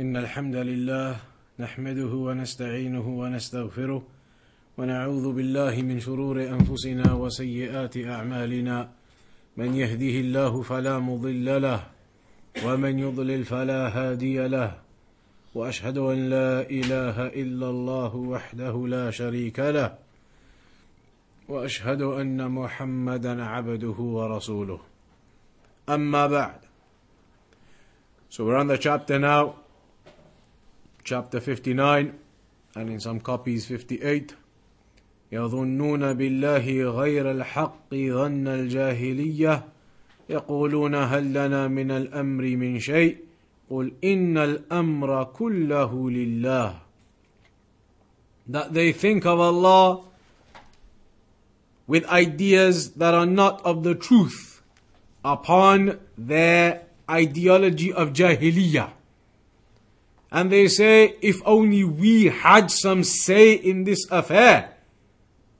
إن الحمد لله نحمده ونستعينه ونستغفره ونعوذ بالله من شرور أنفسنا وسيئات أعمالنا. من يهده الله فلا مضل له ومن يضلل فلا هادي له. وأشهد أن لا إله إلا الله وحده لا شريك له. وأشهد أن محمدا عبده ورسوله. أما بعد So we're on the chapter now, chapter 59, and in some copies 58. يظنون بالله غير الحق ظن الجاهلية يقولون هل لنا من الأمر من شيء قل إن الأمر كله لله That they think of Allah with ideas that are not of the truth upon their ideology of Jahiliyyah. And they say, if only we had some say in this affair,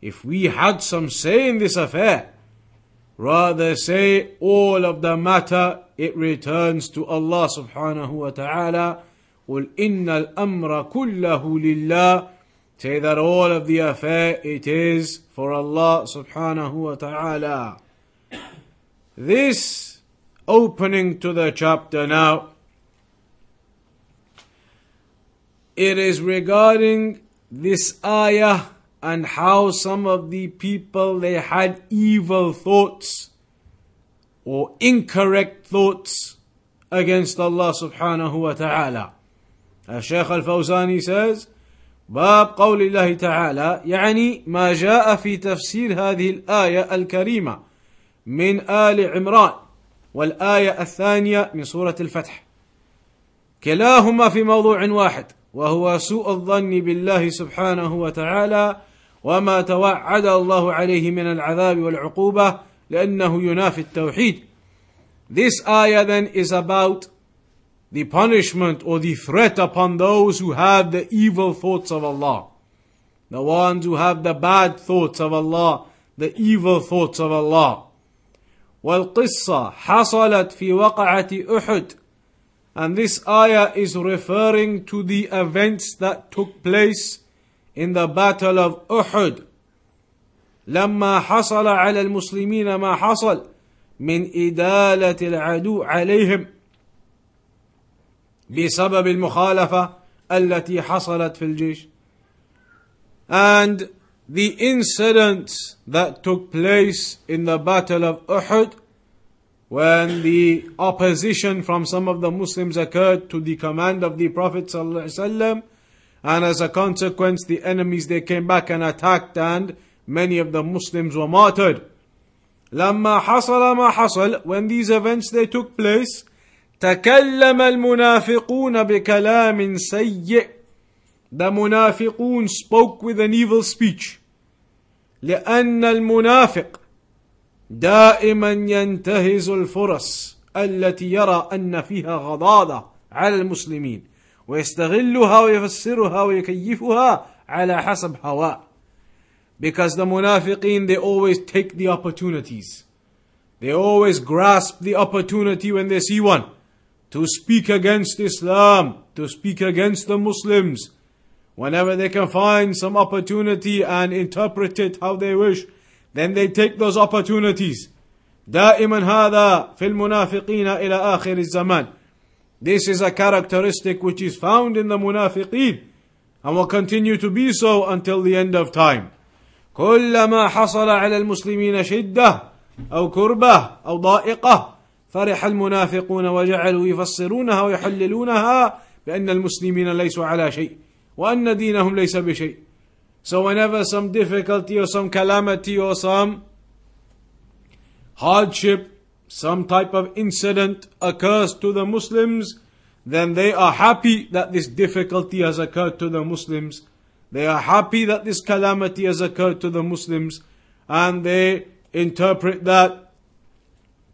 if we had some say in this affair, rather say all of the matter, it returns to Allah subhanahu wa ta'ala. قل إن الأمر كله لله Say that all of the affair it is for Allah subhanahu wa ta'ala. This opening to the chapter now, it is regarding this ayah and how some of the people they had evil thoughts or incorrect thoughts against Allah subhanahu wa ta'ala. الشيخ الفوزاني says باب قول الله تعالى يعني ما جاء في تفسير هذه الآية الكريمة من آل عمران والآية الثانية من سورة الفتح كلاهما في موضوع واحد وهو سوء الظن بالله سبحانه وتعالى وما توعد الله عليه من العذاب والعقوبة لأنه ينافي التوحيد This ayah then is about the punishment or the threat upon those who have the evil thoughts of Allah. The ones who have the bad thoughts of Allah, the evil thoughts of Allah. والقصة حصلت في وقعة أحد. And this ayah is referring to the events that took place in the battle of Uhud. لما حصل على المسلمين ما حصل من إدالة العدو عليهم بسبب المخالفة التي حصلت في الجيش. And the incidents that took place in the battle of Uhud when the opposition from some of the Muslims occurred to the command of the Prophet ﷺ, and as a consequence the enemies they came back and attacked and many of the Muslims were martyred. لما حصل ما حصل when these events they took place تكلم المنافقون بكلام سيء the munafiqun spoke with an evil speech لأن المنافق دائما ينتهز الفرص التي يرى أن فيها غضاضة على المسلمين ويستغلها ويفسرها ويكيفها على حسب هواه because the munafiqeen they always take the opportunities they always grasp the opportunity when they see one to speak against Islam to speak against the Muslims whenever they can find some opportunity and interpret it how they wish then they take those opportunities دائما هذا في المنافقين إلى آخر الزمان This is a characteristic which is found in the munafiqeen and will continue to be so until the end of time. كلما حصل على المسلمين شدة أو كربة أو ضائقة فرح المنافقون وجعلوا يفسرونها ويحللونها بأن المسلمين ليسوا على شيء وأن دينهم ليس بشيء So whenever some difficulty or some calamity or some hardship, some type of incident occurs to the Muslims, then they are happy that this difficulty has occurred to the Muslims. They are happy that this calamity has occurred to the Muslims. And they interpret that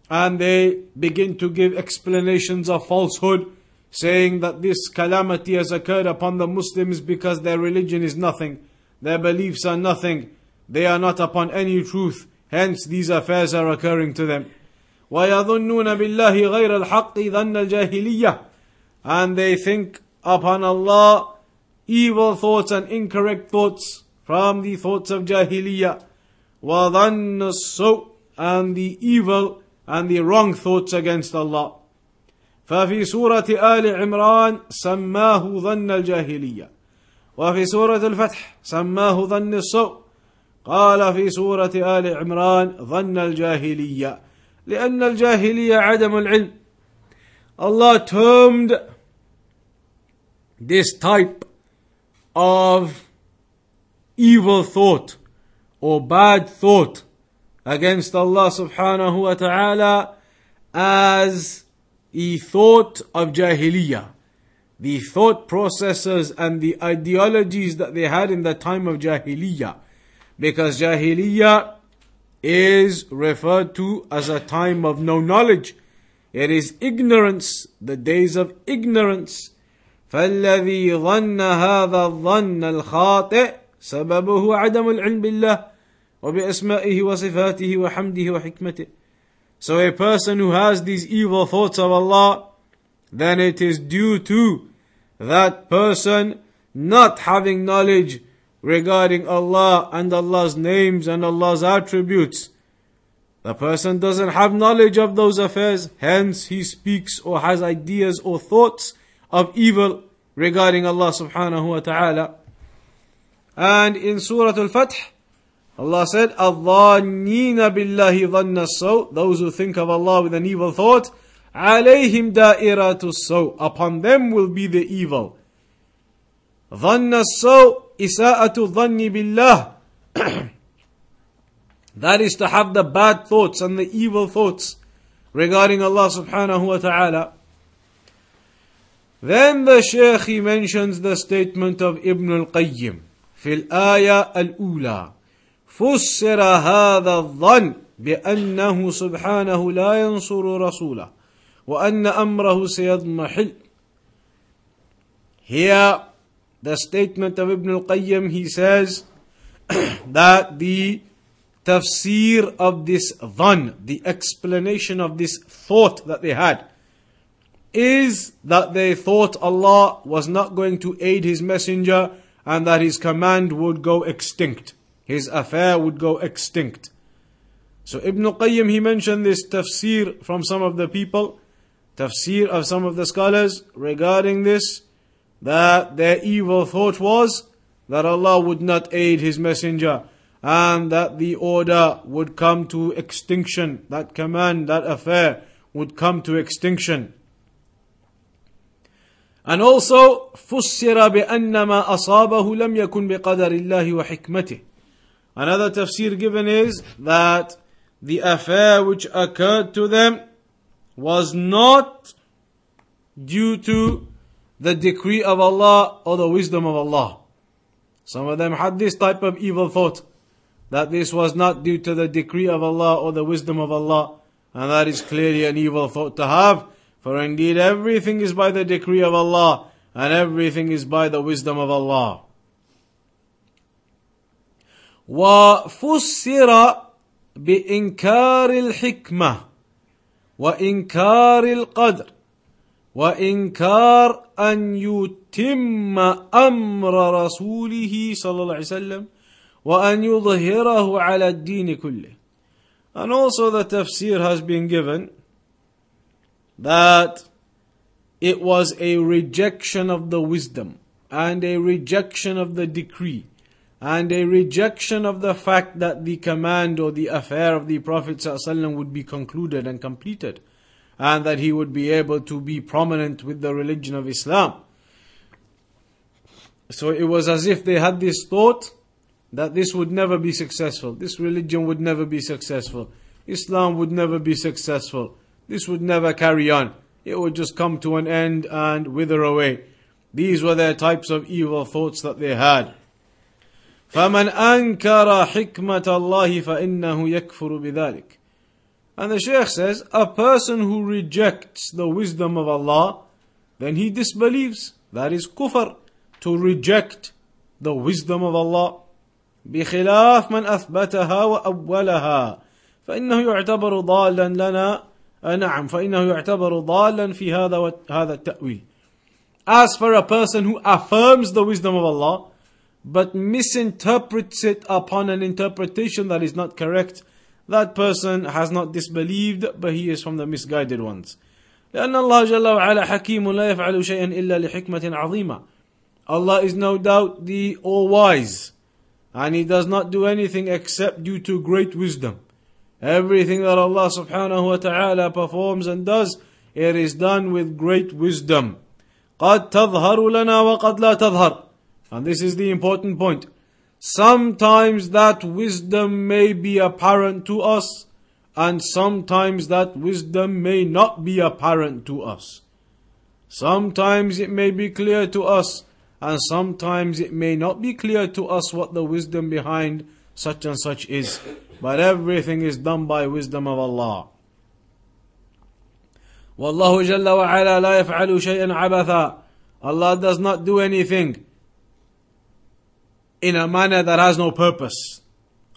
and they begin to give explanations of falsehood, saying that this calamity has occurred upon the Muslims because their religion is nothing. Their beliefs are nothing. They are not upon any truth. Hence, these affairs are occurring to them. ويظنون بالله غير الحق ظن الجاهلية and they think upon Allah evil thoughts and incorrect thoughts from the thoughts of Jahiliyyah وظن السوء and the evil and the wrong thoughts against Allah ففي سورة آل عمران سماه ظن الجاهلية. وفي سورة الفتح سماه ظن السوء. قال في سورة آل عمران ظن الجاهلية لأن الجاهلية عدم العلم. Allah termed this type of evil thought or bad thought against Allah subhanahu wa ta'ala as the thought of Jahiliyyah, the thought processes and the ideologies that they had in the time of Jahiliyyah. Because Jahiliyyah is referred to as a time of no knowledge. It is ignorance, the days of ignorance. فالذي ظن هذا الظن الخاطئ سببه عدم العلم بالله وبأسمائه وصفاته وحمده وحكمته so a person who has these evil thoughts of Allah, then it is due to that person not having knowledge regarding Allah and Allah's names and Allah's attributes. The person doesn't have knowledge of those affairs, hence he speaks or has ideas or thoughts of evil regarding Allah subhanahu wa ta'ala. And in Surah Al-Fath, Allah said, الظَّانِّينَ بِاللَّهِ ظَنَّ السَّوْءِ Those who think of Allah with an evil thought, عَلَيْهِمْ دَائِرَةُ السَّوْءِ Upon them will be the evil. ظَنَّ السَّوْءِ إِسَاءَةُ الظَّنِّ بِاللَّهِ That is to have the bad thoughts and the evil thoughts regarding Allah subhanahu wa ta'ala. Then the Shaykh he mentions the statement of Ibn al-Qayyim في الآية الأولى فسر هذا الظن بأنه سبحانه لا ينصر رسوله وأن أمره سيضمحل Here, the statement of Ibn al-Qayyim, he says that the tafsir of this dhan, the explanation of this thought that they had, is that they thought Allah was not going to aid His Messenger and that His command would go extinct his affair would go extinct. So Ibn Qayyim he mentioned this tafsir from some of the people, tafsir of some of the scholars regarding this, that their evil thought was that Allah would not aid His Messenger and that the order would come to extinction, that command, that affair would come to extinction. And also, فسر بأن ما أصابه لم يكن بقدر الله وحكمته. Another tafsir given is that the affair which occurred to them was not due to the decree of Allah or the wisdom of Allah. Some of them had this type of evil thought that this was not due to the decree of Allah or the wisdom of Allah, and that is clearly an evil thought to have. For indeed, everything is by the decree of Allah, and everything is by the wisdom of Allah. وفسر بإنكار الحكمة وإنكار القدر وإنكار أن يتم أمر رسوله صلى الله عليه وسلم وأن يظهره على الدين كله And also the tafsir has been given that it was a rejection of the wisdom and a rejection of the decree and a rejection of the fact that the command or the affair of the Prophet would be concluded and completed, and that he would be able to be prominent with the religion of Islam. So it was as if they had this thought that this would never be successful, this religion would never be successful, Islam would never be successful, this would never carry on, it would just come to an end and wither away. These were their types of evil thoughts that they had. فمن أنكر حكمة الله فإنه يكفر بذلك. And the Shaykh says, a person who rejects the wisdom of Allah, then he disbelieves. That is kufr, to reject the wisdom of Allah. بخلاف من أثبتها وأولها فإنه يعتبر ضالا لنا نعم فإنه يعتبر ضالا في هذا هذا التأويل As for a person who affirms the wisdom of Allah but misinterprets it upon an interpretation that is not correct, that person has not disbelieved but he is from the misguided ones. لأن الله جل وعلا حكيم لا يفعل شيئا إلا لحكمة عظيمة. Allah is no doubt the all-wise and He does not do anything except due to great wisdom. Everything that Allah subhanahu wa ta'ala performs and does, it is done with great wisdom. قد تظهر لنا وقد لا تظهر. And this is the important point. Sometimes that wisdom may be apparent to us, and sometimes that wisdom may not be apparent to us. Sometimes it may be clear to us, and sometimes it may not be clear to us what the wisdom behind such and such is. But everything is done by wisdom of Allah. والله جل وعلا لا يفعل شيئا عبثا Allah does not do anything in a manner that has no purpose.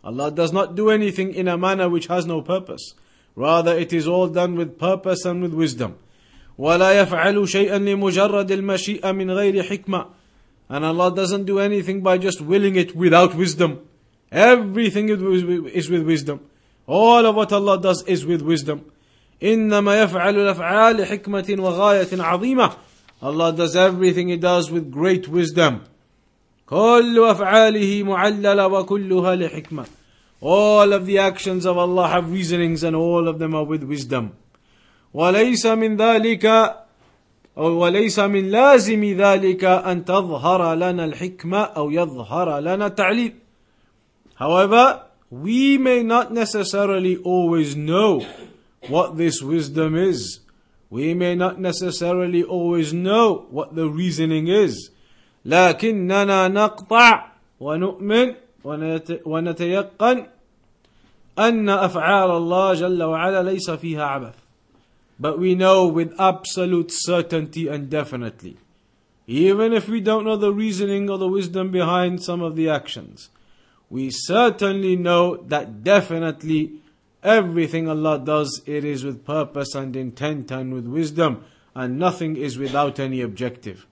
Allah does not do anything in a manner which has no purpose. Rather, it is all done with purpose and with wisdom. ولا يفعل شيئا لمجرد المشيئة من غير حكمة. And Allah doesn't do anything by just willing it without wisdom. Everything is with wisdom. All of what Allah does is with wisdom. إنما يفعل الأفعال حكمة وغاية عظيمة. Allah does everything He does with great wisdom. كل أفعاله معللة وكلها لحكمة. All of the actions of Allah have reasonings and all of them are with wisdom. وليس من ذلك وليس من لازم ذلك أن تظهر لنا الحكمة أو يظهر لنا التعليل. However, we may not necessarily always know what this wisdom is. We may not necessarily always know what the reasoning is. لكننا نقطع ونؤمن ونتيقن أن أفعال الله جل وعلا ليس فيها عبث. But we know with absolute certainty and definitely, even if we don't know the reasoning or the wisdom behind some of the actions, we certainly know that definitely everything Allah does, it is with purpose and intent and with wisdom, and nothing is without any objective.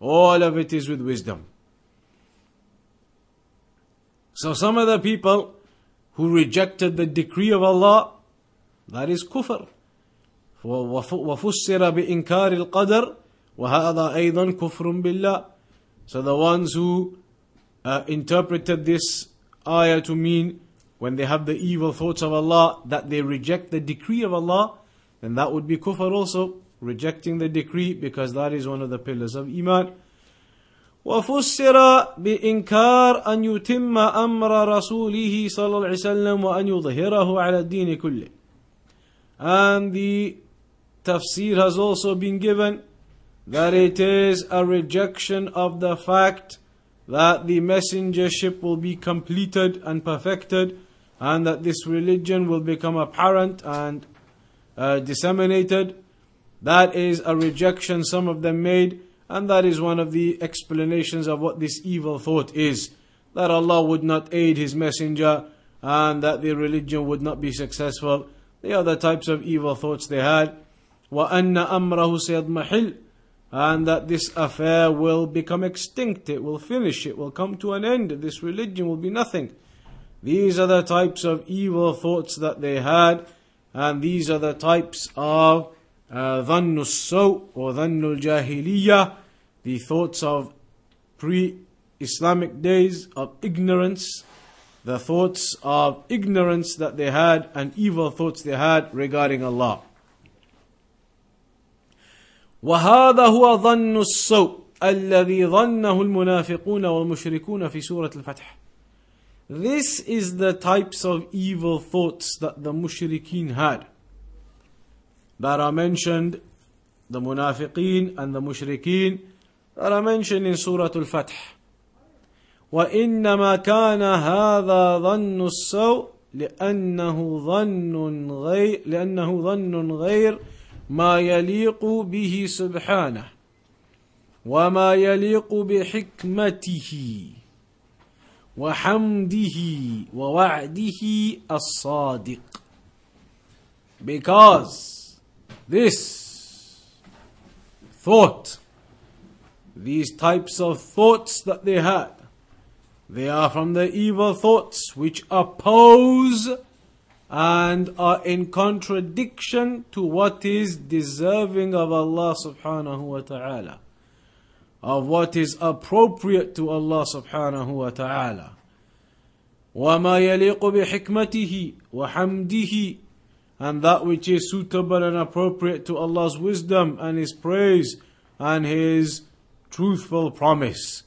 All of it is with wisdom. So some of the people who rejected the decree of Allah, that is kufr. وفسر بإنكار القدر وهذا أيضا كفر بالله. So the ones who uh, interpreted this ayah to mean when they have the evil thoughts of Allah that they reject the decree of Allah, then that would be kufr also, rejecting the decree because that is one of the pillars of Iman. وفسر بإنكار أن يتم أمر رسوله صلى الله عليه وسلم وأن يظهره على الدين كله. And the tafsir has also been given that it is a rejection of the fact that the messengership will be completed and perfected, and that this religion will become apparent and uh, disseminated. That is a rejection some of them made, and that is one of the explanations of what this evil thought is that Allah would not aid His messenger and that the religion would not be successful. The other types of evil thoughts they had. وَأَنَّ أَمْرَهُ سَيَضْمَحِلُّ and that this affair will become extinct, it will finish, it will come to an end, this religion will be nothing. These are the types of evil thoughts that they had, and these are the types of dhannu uh, so or dhannu jahiliyyah, the thoughts of pre Islamic days of ignorance, the thoughts of ignorance that they had, and evil thoughts they had regarding Allah. وهذا هو ظن السوء الذي ظنه المنافقون والمشركون في سورة الفتح. This is the types of evil thoughts that the mushrikeen had that are mentioned, the munafiqeen and the mushrikeen that are mentioned in Surah Al-Fath. وإنما كان هذا ظن السوء لأنه ظن غير لأنه ظن غير ما يليق به سبحانه وما يليق بحكمته وحمده ووعده الصادق because This thought, these types of thoughts that they had, they are from the evil thoughts which oppose and are in contradiction to what is deserving of Allah subhanahu wa ta'ala, of what is appropriate to Allah subhanahu wa ta'ala. وما يليق بحكمته وحمده and that which is suitable and appropriate to Allah's wisdom and His praise and His truthful promise.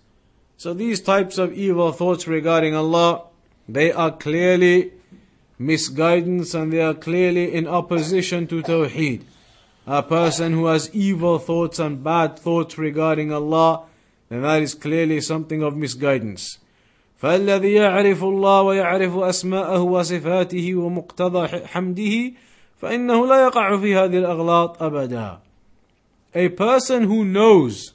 So these types of evil thoughts regarding Allah, they are clearly misguidance and they are clearly in opposition to Tawheed. A person who has evil thoughts and bad thoughts regarding Allah, then that is clearly something of misguidance. فالذي يعرف الله ويعرف أسماءه وصفاته ومقتضى حمده فإنه لا يقع في هذه الأغلاط أبدا. A person who knows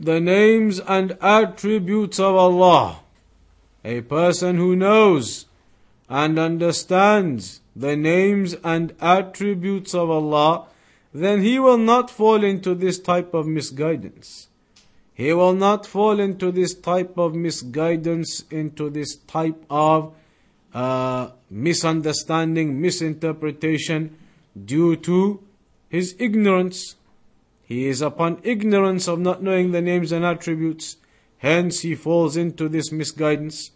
the names and attributes of Allah, a person who knows and understands the names and attributes of Allah, then he will not fall into this type of misguidance. He will not fall into this type of misguidance, into this type of uh, misunderstanding, misinterpretation due to his ignorance. He is upon ignorance of not knowing the names and attributes, hence he falls into this misguidance.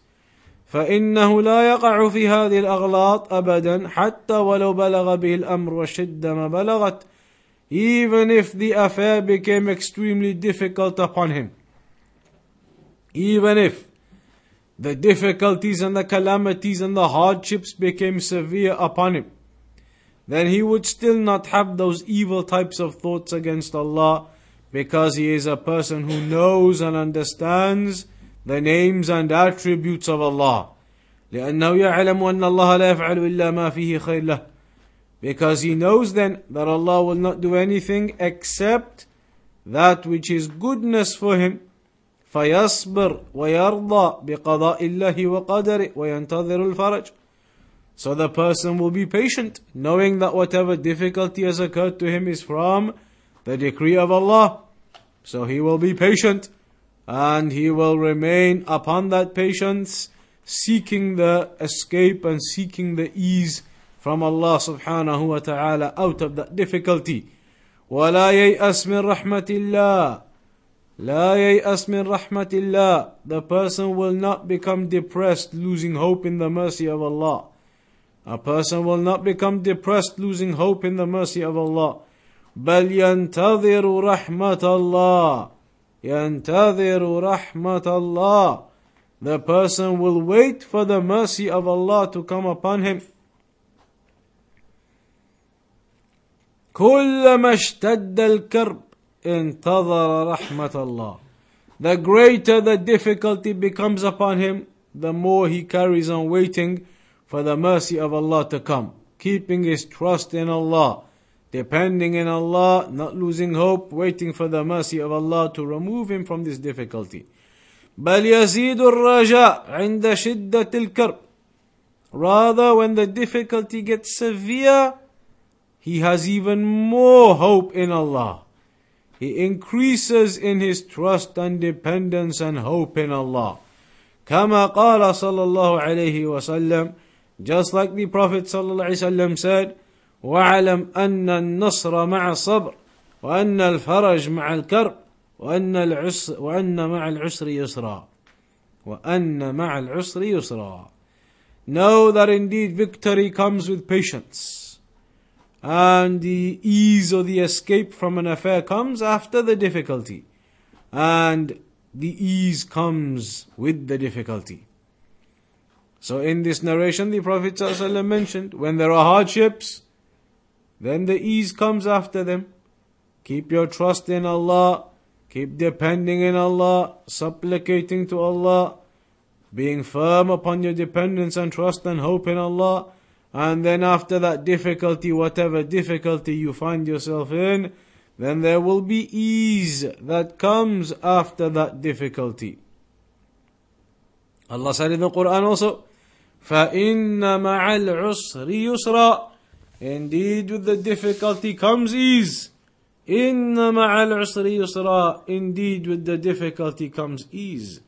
فإنه لا يقع في هذه الأغلاط أبدا حتى ولو بلغ به الأمر والشدة ما بلغت even if the affair became extremely difficult upon him even if the difficulties and the calamities and the hardships became severe upon him then he would still not have those evil types of thoughts against Allah because he is a person who knows and understands the names and attributes of Allah. لأنه يعلم أن الله لا يفعل إلا ما فيه خير له. Because he knows then that Allah will not do anything except that which is goodness for him. فيصبر ويرضى بقضاء الله وقدره وينتظر الفرج. So the person will be patient, knowing that whatever difficulty has occurred to him is from the decree of Allah. So he will be patient and he will remain upon that patience, seeking the escape and seeking the ease from Allah subhanahu wa ta'ala out of that difficulty. ولا ييأس من رحمة الله لا ييأس من رحمة الله The person will not become depressed, losing hope in the mercy of Allah. A person will not become depressed, losing hope in the mercy of Allah. بل ينتظر رحمة الله ينتظر رحمة الله The person will wait for the mercy of Allah to come upon him. كلما اشتد الكرب انتظر رحمة الله The greater the difficulty becomes upon him, the more he carries on waiting for the mercy of Allah to come, keeping his trust in Allah depending in Allah, not losing hope, waiting for the mercy of Allah to remove him from this difficulty. بل يزيد الرجاء عند شدة الكرب. Rather, when the difficulty gets severe, he has even more hope in Allah. He increases in his trust and dependence and hope in Allah. كما قال صلى الله عليه وسلم, just like the Prophet صلى الله عليه وسلم said, واعلم أن النصر مع الصبر وأن الفرج مع الكرب وأن العسر وأن مع العسر يسرا وأن مع العسر يسرا Know that indeed victory comes with patience and the ease or the escape from an affair comes after the difficulty and the ease comes with the difficulty. So in this narration the Prophet ﷺ mentioned when there are hardships then the ease comes after them. Keep your trust in Allah. Keep depending in Allah, supplicating to Allah, being firm upon your dependence and trust and hope in Allah. And then after that difficulty, whatever difficulty you find yourself in, then there will be ease that comes after that difficulty. Allah said in the Quran also, فَإِنَّ مَعَ الْعُسْرِ يُسْرًا Indeed, with the difficulty comes ease. إن مع العسر يسرا. Indeed, with the difficulty comes ease.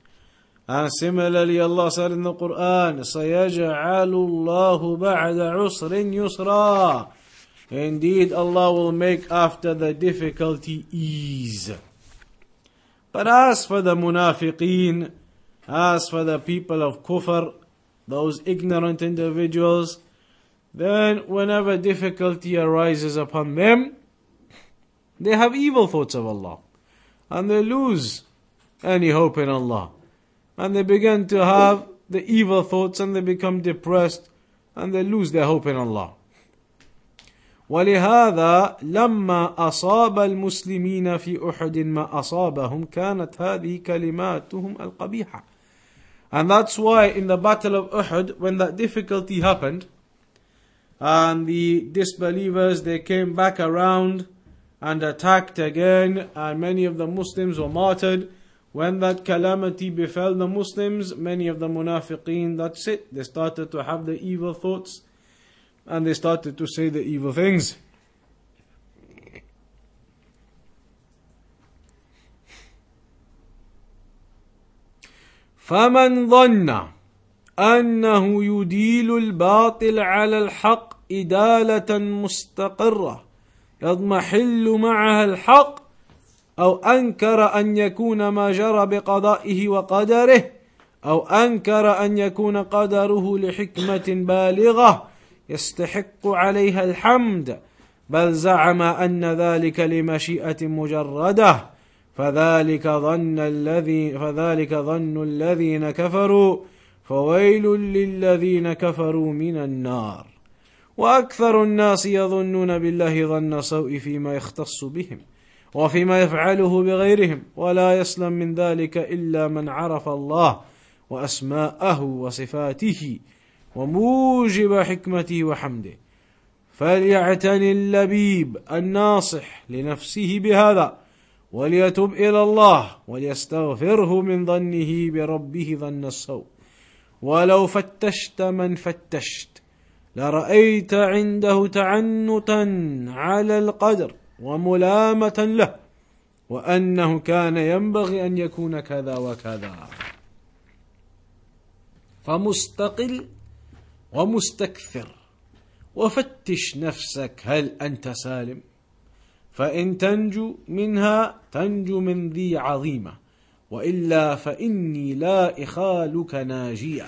And similarly, Allah said in the Quran, سيجعل الله بعد عسر يسرا. Indeed, Allah will make after the difficulty ease. But as for the munafiqeen, as for the people of kufr, those ignorant individuals, then whenever difficulty arises upon them, they have evil thoughts of Allah. And they lose any hope in Allah. And they begin to have the evil thoughts and they become depressed and they lose their hope in Allah. ولهذا لما أصاب المسلمين في أحد ما أصابهم كانت هذه كلماتهم القبيحة. And that's why in the battle of Uhud, when that difficulty happened, and the disbelievers they came back around and attacked again, and many of the Muslims were martyred. When that calamity befell the Muslims, many of the munafiqeen, that's it, they started to have the evil thoughts and they started to say the evil things. فمن ظن أنه يديل الباطل على الحق إدالة مستقرة يضمحل معها الحق أو أنكر أن يكون ما جرى بقضائه وقدره أو أنكر أن يكون قدره لحكمة بالغة يستحق عليها الحمد بل زعم أن ذلك لمشيئة مجردة فذلك ظن الذي فذلك ظن الذين كفروا فويل للذين كفروا من النار. وأكثر الناس يظنون بالله ظن سوء فيما يختص بهم. وفيما يفعله بغيرهم ولا يسلم من ذلك إلا من عرف الله وأسماءه وصفاته وموجب حكمته وحمده. فليعتني اللبيب الناصح لنفسه بهذا وليتب إلى الله وليستغفره من ظنه بربه ظن السوء. ولو فتشت من فتشت لرأيت عنده تعنتا على القدر. وملامة له وأنه كان ينبغي أن يكون كذا وكذا. فمستقل ومستكثر وفتش نفسك هل أنت سالم؟ فإن تنجو منها تنجو من ذي عظيمة وإلا فإني لا إخالك ناجيا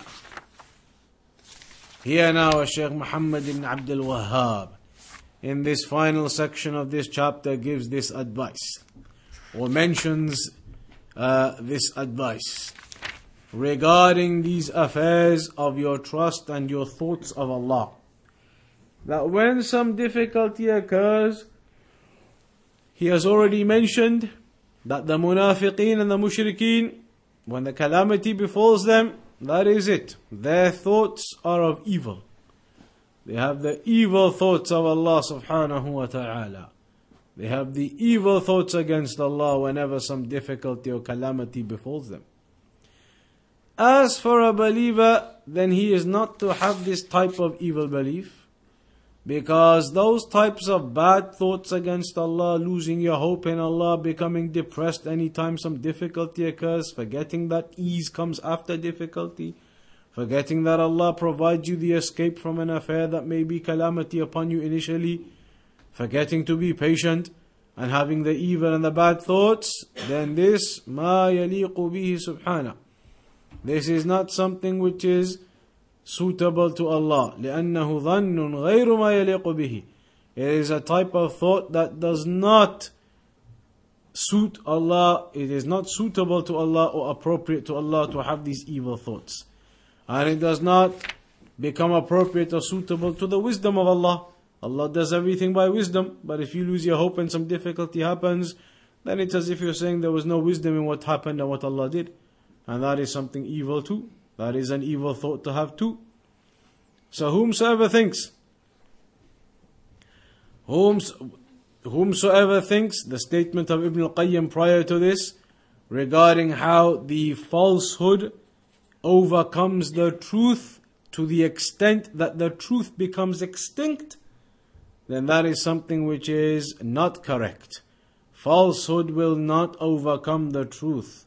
Here now Sheikh Muhammad ibn Abdul Wahhab in this final section of this chapter gives this advice or mentions uh, this advice regarding these affairs of your trust and your thoughts of Allah. That when some difficulty occurs, he has already mentioned that the munafiqeen and the mushrikeen, when the calamity befalls them, that is it. Their thoughts are of evil. They have the evil thoughts of Allah subhanahu wa ta'ala. They have the evil thoughts against Allah whenever some difficulty or calamity befalls them. As for a believer, then he is not to have this type of evil belief. Because those types of bad thoughts against Allah, losing your hope in Allah, becoming depressed anytime some difficulty occurs, forgetting that ease comes after difficulty, forgetting that Allah provides you the escape from an affair that may be calamity upon you initially, forgetting to be patient, and having the evil and the bad thoughts, then this, ma yaliqu bihi subhana. This is not something which is suitable to Allah لأنه ظن غير ما يليق به It is a type of thought that does not suit Allah, it is not suitable to Allah or appropriate to Allah to have these evil thoughts. And it does not become appropriate or suitable to the wisdom of Allah. Allah does everything by wisdom, but if you lose your hope and some difficulty happens, then it's as if you're saying there was no wisdom in what happened and what Allah did. And that is something evil too. That is an evil thought to have too. So whomsoever thinks, whomsoever thinks, the statement of Ibn al-Qayyim prior to this, regarding how the falsehood overcomes the truth to the extent that the truth becomes extinct, then that is something which is not correct. Falsehood will not overcome the truth.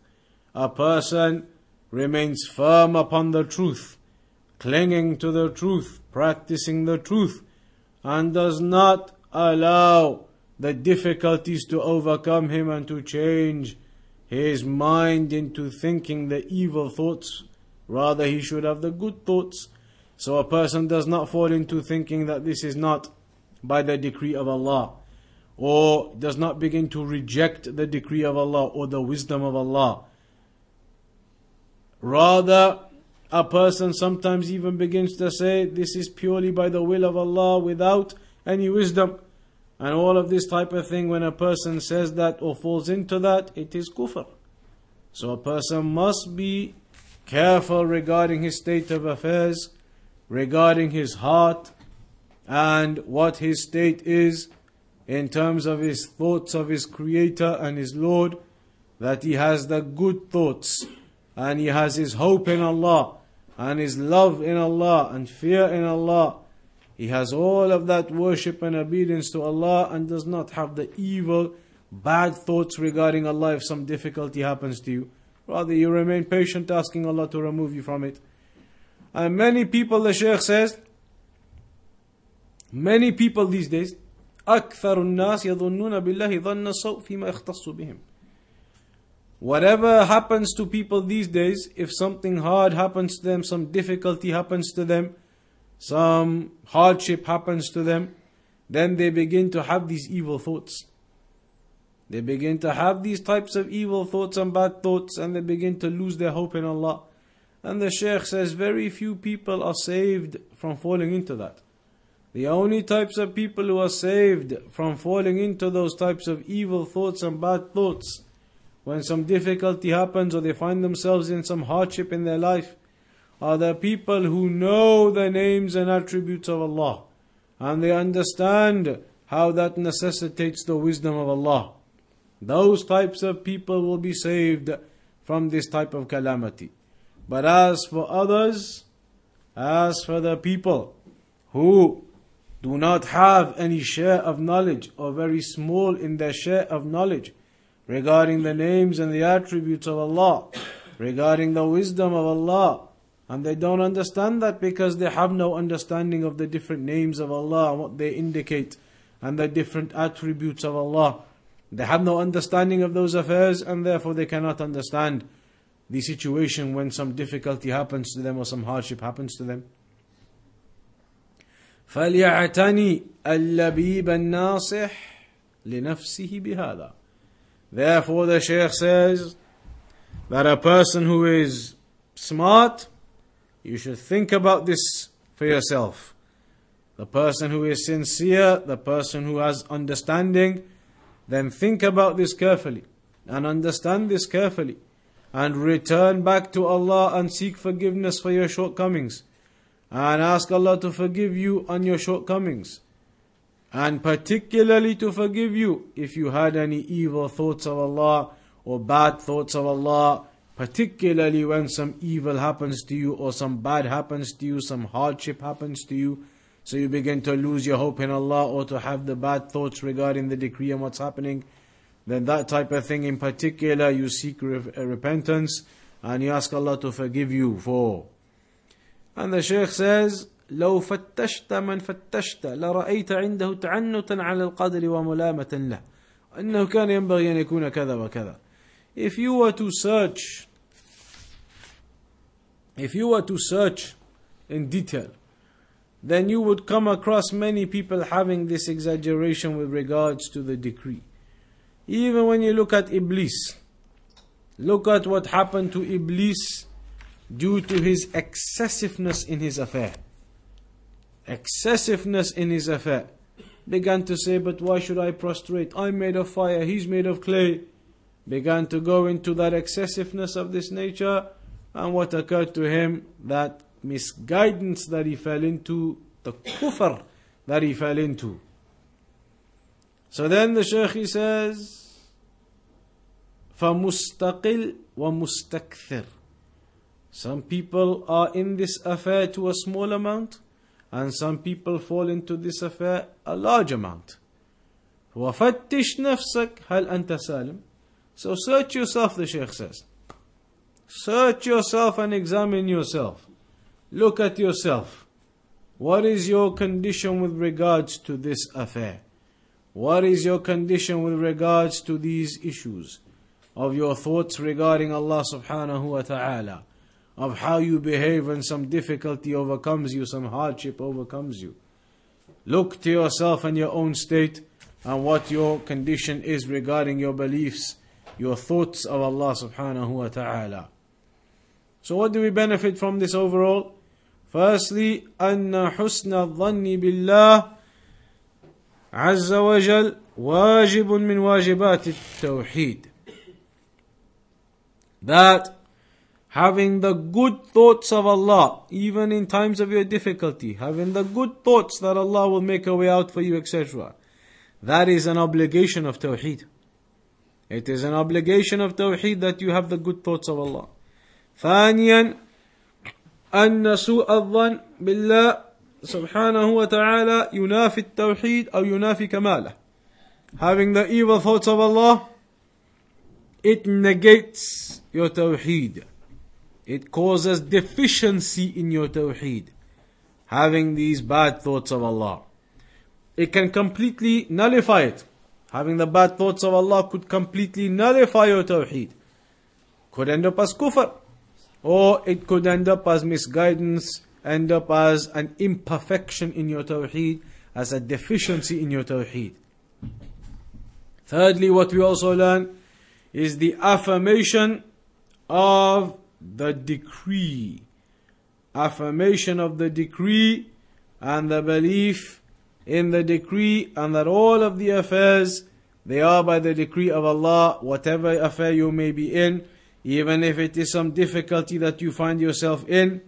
A person remains firm upon the truth, clinging to the truth, practicing the truth, and does not allow the difficulties to overcome him and to change his mind into thinking the evil thoughts. Rather, he should have the good thoughts. So a person does not fall into thinking that this is not by the decree of Allah, or does not begin to reject the decree of Allah or the wisdom of Allah. Rather, a person sometimes even begins to say, This is purely by the will of Allah without any wisdom. And all of this type of thing, when a person says that or falls into that, it is kufr. So a person must be careful regarding his state of affairs, regarding his heart, and what his state is in terms of his thoughts of his Creator and his Lord, that he has the good thoughts and he has his hope in Allah and his love in Allah and fear in Allah. He has all of that worship and obedience to Allah and does not have the evil, bad thoughts regarding Allah if some difficulty happens to you. Rather, you remain patient, asking Allah to remove you from it. And many people, the Shaykh says, many people these days, أكثر الناس يظنون بالله ظن السوء فيما يختص بهم Whatever happens to people these days, if something hard happens to them, some difficulty happens to them, some hardship happens to them, then they begin to have these evil thoughts. They begin to have these types of evil thoughts and bad thoughts, and they begin to lose their hope in Allah. And the Shaykh says very few people are saved from falling into that. The only types of people who are saved from falling into those types of evil thoughts and bad thoughts when some difficulty happens or they find themselves in some hardship in their life are the people who know the names and attributes of Allah and they understand how that necessitates the wisdom of Allah. Those types of people will be saved from this type of calamity. But as for others, as for the people who do not have any share of knowledge or very small in their share of knowledge, regarding the names and the attributes of Allah, regarding the wisdom of Allah. And they don't understand that because they have no understanding of the different names of Allah and what they indicate and the different attributes of Allah. They have no understanding of those affairs and therefore they cannot understand the situation when some difficulty happens to them or some hardship happens to them. فليعتني اللبيب الناصح لنفسه بهذا Therefore, the Shaykh says that a person who is smart, you should think about this for yourself. The person who is sincere, the person who has understanding, then think about this carefully and understand this carefully and return back to Allah and seek forgiveness for your shortcomings. And ask Allah to forgive you on your shortcomings. And particularly to forgive you if you had any evil thoughts of Allah or bad thoughts of Allah, particularly when some evil happens to you or some bad happens to you, some hardship happens to you. So you begin to lose your hope in Allah or to have the bad thoughts regarding the decree and what's happening. Then that type of thing in particular, you seek re- repentance and you ask Allah to forgive you for. And the Shaykh says, لو فتشت من فتشت لرأيت عنده تعنتا على القدر وملامة له أنه كان ينبغي أن يكون كذا وكذا If you were to search if you were to search in detail then you would come across many people having this exaggeration with regards to the decree. Even when you look at Iblis, look at what happened to Iblis due to his excessiveness in his affair excessiveness in his affair, began to say, But why should I prostrate? I'm made of fire, he's made of clay. Began to go into that excessiveness of this nature, and what occurred to him, that misguidance that he fell into, the kufr that he fell into. So then the Shaykh he says, فَمُسْتَقِل وَمُسْتَكْثِرْ Some people are in this affair to a small amount, And some people fall into this affair a large amount. وفتش نفسك هل أنت سالم So search yourself, the Shaykh says. Search yourself and examine yourself. Look at yourself. What is your condition with regards to this affair? What is your condition with regards to these issues? Of your thoughts regarding Allah subhanahu wa ta'ala. Of how you behave when some difficulty overcomes you, some hardship overcomes you. Look to yourself and your own state and what your condition is regarding your beliefs, your thoughts of Allah subhanahu wa ta'ala. So what do we benefit from this overall? Firstly, أن حسن الظن بالله عز وجل واجب من واجبات التوحيد. That having the good thoughts of Allah, even in times of your difficulty, having the good thoughts that Allah will make a way out for you, etc. That is an obligation of Tawheed. It is an obligation of Tawheed that you have the good thoughts of Allah. ثانيا أن سوء الظن بالله سبحانه وتعالى ينافي التوحيد أو ينافي كماله. Having the evil thoughts of Allah, it negates your Tawheed. It causes deficiency in your Tawheed. Having these bad thoughts of Allah it can completely nullify it. Having the bad thoughts of Allah could completely nullify your tawheed. Could end up as kufr. Or it could end up as misguidance, end up as an imperfection in your tawheed, as a deficiency in your tawheed. Thirdly, what we also learn is the affirmation of the decree. Affirmation of the decree and the belief in the decree and that all of the affairs they are by the decree of Allah, whatever affair you may be in, even if it is some difficulty that you find yourself in,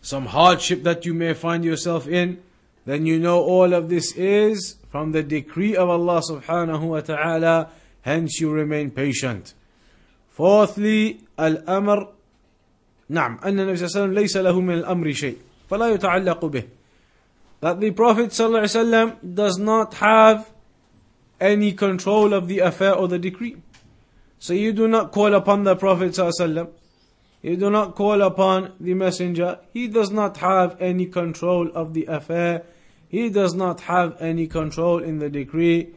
some hardship that you may find yourself in, then you know all of this is from the decree of Allah subhanahu wa ta'ala, hence you remain patient. Fourthly, al-amr, نعم أن النبي صلى الله عليه وسلم ليس له من الأمر شيء فلا يتعلق به that the Prophet ﷺ does not have any control of the affair or the decree. So you do not call upon the Prophet ﷺ. You do not call upon the Messenger. He does not have any control of the affair. He does not have any control in the decree.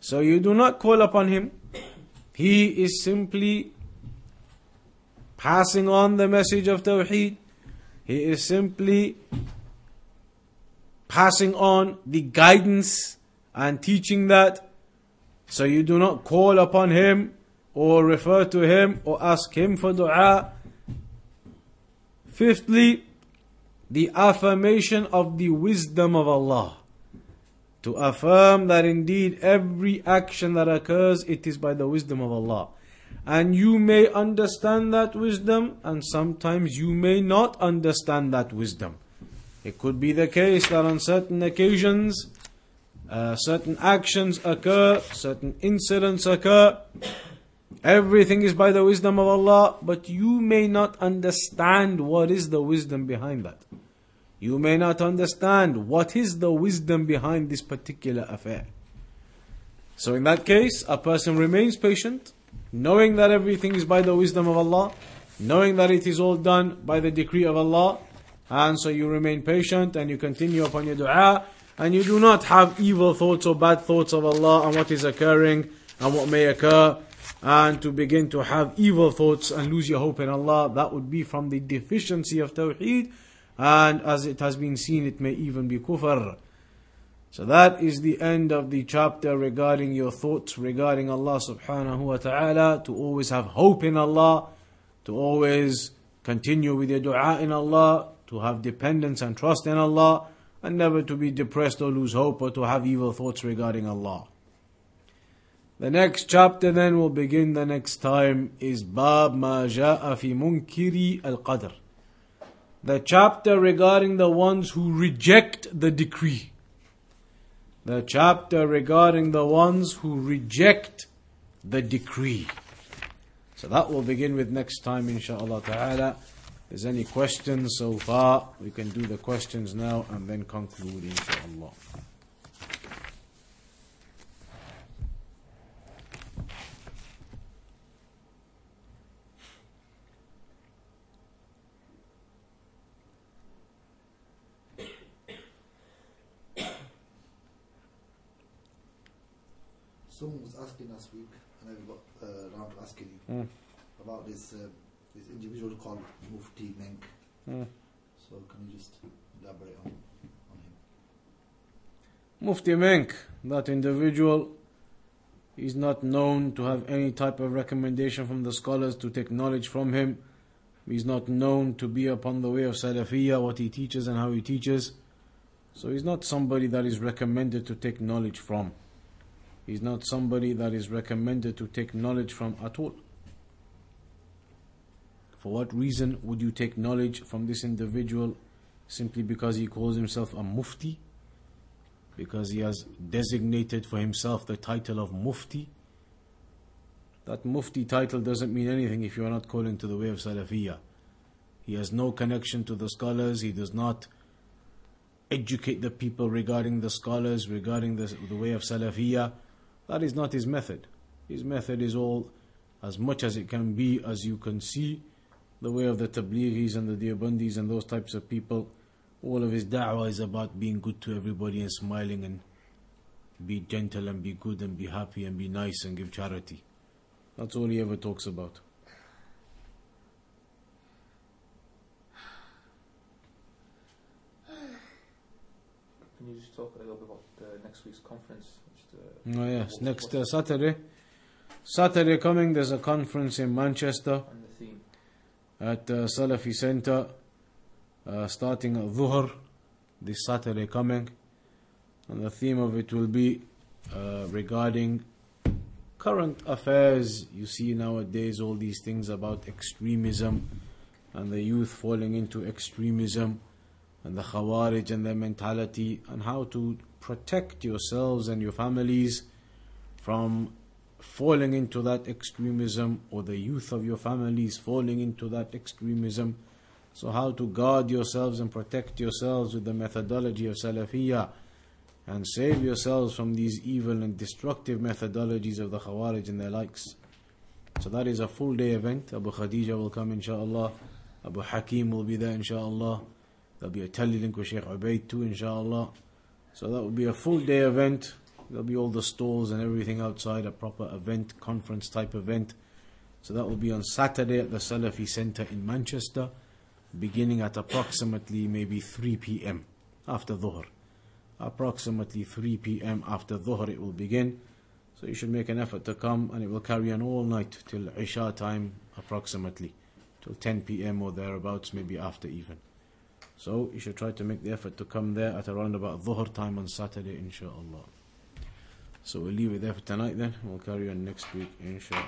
So you do not call upon him. He is simply passing on the message of Tawheed he is simply passing on the guidance and teaching that. So you do not call upon him or refer to him or ask him for dua. Fifthly, the affirmation of the wisdom of Allah. To affirm that indeed every action that occurs, it is by the wisdom of Allah. And you may understand that wisdom, and sometimes you may not understand that wisdom. It could be the case that on certain occasions, uh, certain actions occur, certain incidents occur. Everything is by the wisdom of Allah, but you may not understand what is the wisdom behind that. You may not understand what is the wisdom behind this particular affair. So, in that case, a person remains patient knowing that everything is by the wisdom of Allah, knowing that it is all done by the decree of Allah, and so you remain patient and you continue upon your dua, and you do not have evil thoughts or bad thoughts of Allah and what is occurring and what may occur, and to begin to have evil thoughts and lose your hope in Allah, that would be from the deficiency of Tawheed, and as it has been seen, it may even be kufr. So that is the end of the chapter regarding your thoughts regarding Allah subhanahu wa ta'ala, to always have hope in Allah, to always continue with your dua in Allah, to have dependence and trust in Allah, and never to be depressed or lose hope or to have evil thoughts regarding Allah. The next chapter then will begin the next time is Bab Ma Ja'a Fi Munkiri Al Qadr. The chapter regarding the ones who reject the decree the chapter regarding the ones who reject the decree. So that will begin with next time, inshallah ta'ala. there's any questions so far, we can do the questions now and then conclude, inshallah. Someone was asking last week, and I got uh, around to asking you Mm. about this uh, this individual called Mufti Menk. Mm. So can you just elaborate on on him? Mufti Menk, that individual, is not known to have any type of recommendation from the scholars to take knowledge from him. He's not known to be upon the way of Salafiyah, what he teaches and how he teaches. So he's not somebody that is recommended to take knowledge from. He's not somebody that is recommended to take knowledge from at all. For what reason would you take knowledge from this individual simply because he calls himself a mufti? Because he has designated for himself the title of mufti? That mufti title doesn't mean anything if you are not calling to the way of Salafiyah. He has no connection to the scholars, he does not educate the people regarding the scholars, regarding the, the way of Salafiyah. That is not his method. His method is all as much as it can be, as you can see, the way of the Tablighis and the Deobandis and those types of people. All of his da'wah is about being good to everybody and smiling and be gentle and be good and be happy and be nice and give charity. That's all he ever talks about. Can you just talk a little bit about uh, next week's conference? Uh, Oh, yes, next uh, Saturday. Saturday coming, there's a conference in Manchester And the theme. at uh, Salafi Center uh, starting at Dhuhr this Saturday coming. And the theme of it will be uh, regarding current affairs. You see nowadays all these things about extremism and the youth falling into extremism and the Khawarij and their mentality and how to protect yourselves and your families from falling into that extremism or the youth of your families falling into that extremism. So, how to guard yourselves and protect yourselves with the methodology of Salafiyah and save yourselves from these evil and destructive methodologies of the Khawarij and their likes. So, that is a full day event. Abu Khadija will come, inshallah. Abu Hakim will be there, inshallah. There'll be a telelink with Sheikh Ubaid too, inshallah. So, that will be a full day event. There'll be all the stalls and everything outside, a proper event, conference type event. So that will be on Saturday at the Salafi Center in Manchester, beginning at approximately maybe 3 p.m. after Dhuhr. Approximately 3 p.m. after Dhuhr it will begin. So you should make an effort to come and it will carry on all night till Isha time approximately, till 10 p.m. or thereabouts, maybe after even. So you should try to make the effort to come there at around about Dhuhr time on Saturday, inshallah. So we'll leave it there for tonight then. We'll carry on next week, inshallah.